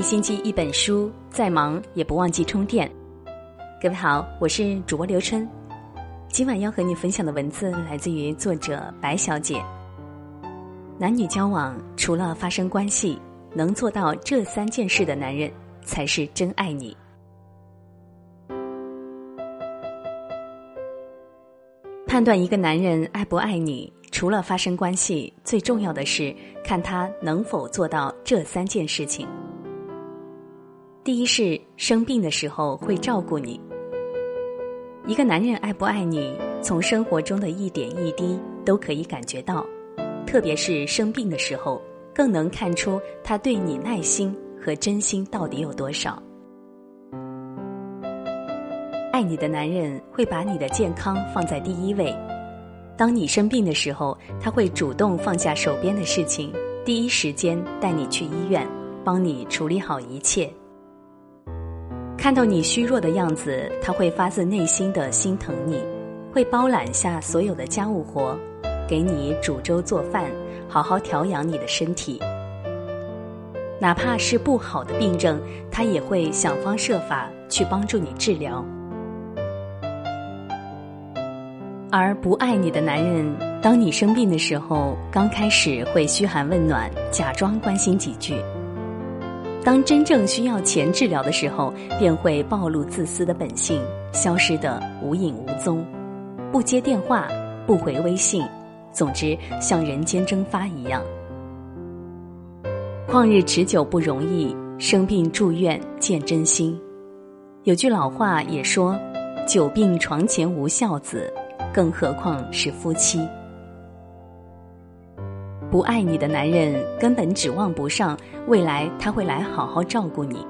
一星期一本书，再忙也不忘记充电。各位好，我是主播刘春。今晚要和你分享的文字来自于作者白小姐。男女交往，除了发生关系，能做到这三件事的男人，才是真爱你。判断一个男人爱不爱你，除了发生关系，最重要的是看他能否做到这三件事情。第一是生病的时候会照顾你。一个男人爱不爱你，从生活中的一点一滴都可以感觉到，特别是生病的时候，更能看出他对你耐心和真心到底有多少。爱你的男人会把你的健康放在第一位，当你生病的时候，他会主动放下手边的事情，第一时间带你去医院，帮你处理好一切。看到你虚弱的样子，他会发自内心的心疼你，会包揽下所有的家务活，给你煮粥做饭，好好调养你的身体。哪怕是不好的病症，他也会想方设法去帮助你治疗。而不爱你的男人，当你生病的时候，刚开始会嘘寒问暖，假装关心几句；当真正需要钱治疗的时候，便会暴露自私的本性，消失的无影无踪，不接电话，不回微信，总之像人间蒸发一样。旷日持久不容易，生病住院见真心。有句老话也说：“久病床前无孝子。”更何况是夫妻。不爱你的男人根本指望不上未来他会来好好照顾你。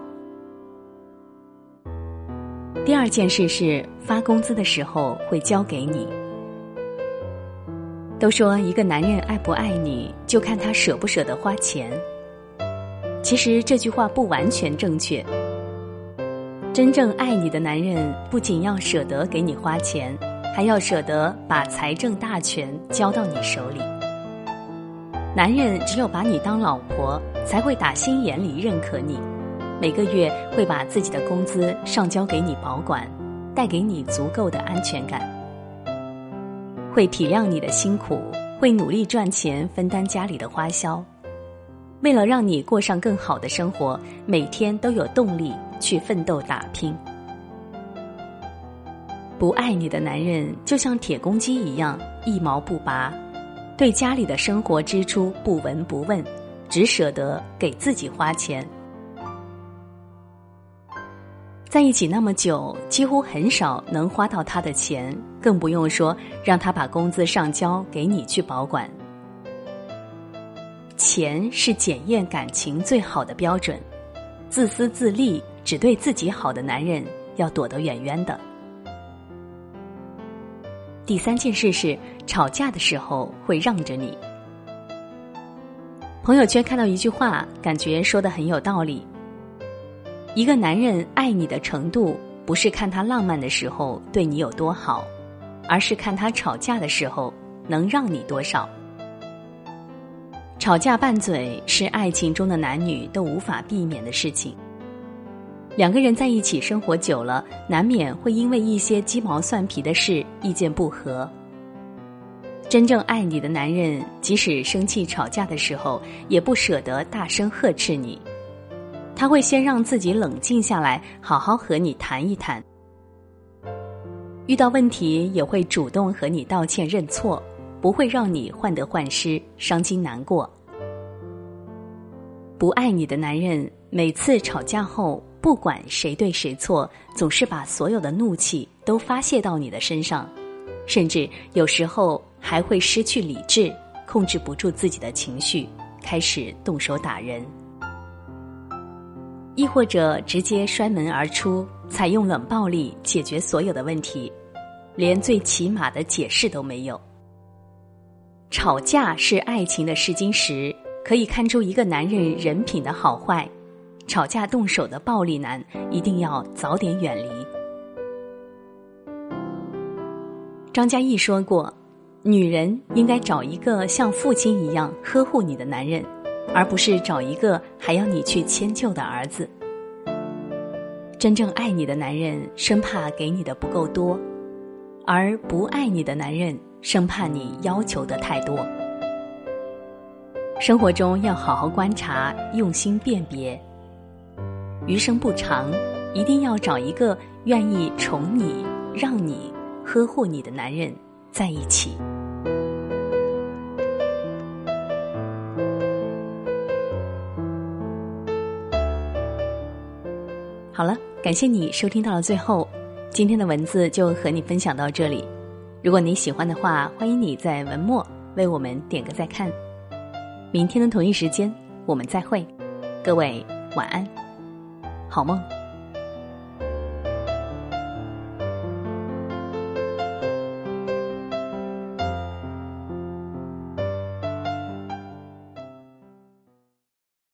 第二件事是发工资的时候会交给你。都说一个男人爱不爱你，就看他舍不舍得花钱。其实这句话不完全正确。真正爱你的男人，不仅要舍得给你花钱。还要舍得把财政大权交到你手里。男人只有把你当老婆，才会打心眼里认可你，每个月会把自己的工资上交给你保管，带给你足够的安全感，会体谅你的辛苦，会努力赚钱分担家里的花销，为了让你过上更好的生活，每天都有动力去奋斗打拼。不爱你的男人就像铁公鸡一样一毛不拔，对家里的生活支出不闻不问，只舍得给自己花钱。在一起那么久，几乎很少能花到他的钱，更不用说让他把工资上交给你去保管。钱是检验感情最好的标准，自私自利、只对自己好的男人要躲得远远的。第三件事是吵架的时候会让着你。朋友圈看到一句话，感觉说的很有道理。一个男人爱你的程度，不是看他浪漫的时候对你有多好，而是看他吵架的时候能让你多少。吵架拌嘴是爱情中的男女都无法避免的事情。两个人在一起生活久了，难免会因为一些鸡毛蒜皮的事意见不合。真正爱你的男人，即使生气吵架的时候，也不舍得大声呵斥你，他会先让自己冷静下来，好好和你谈一谈。遇到问题也会主动和你道歉认错，不会让你患得患失、伤心难过。不爱你的男人，每次吵架后。不管谁对谁错，总是把所有的怒气都发泄到你的身上，甚至有时候还会失去理智，控制不住自己的情绪，开始动手打人，亦或者直接摔门而出，采用冷暴力解决所有的问题，连最起码的解释都没有。吵架是爱情的试金石，可以看出一个男人人品的好坏。吵架动手的暴力男一定要早点远离。张嘉译说过：“女人应该找一个像父亲一样呵护你的男人，而不是找一个还要你去迁就的儿子。真正爱你的男人，生怕给你的不够多，而不爱你的男人，生怕你要求的太多。生活中要好好观察，用心辨别。余生不长，一定要找一个愿意宠你、让你、呵护你的男人在一起。好了。感谢你收听到了最后，今天的文字就和你分享到这里。如果你喜欢的话，欢迎你在文末为我们点个再看。明天的同一时间，我们再会。各位晚安，好梦。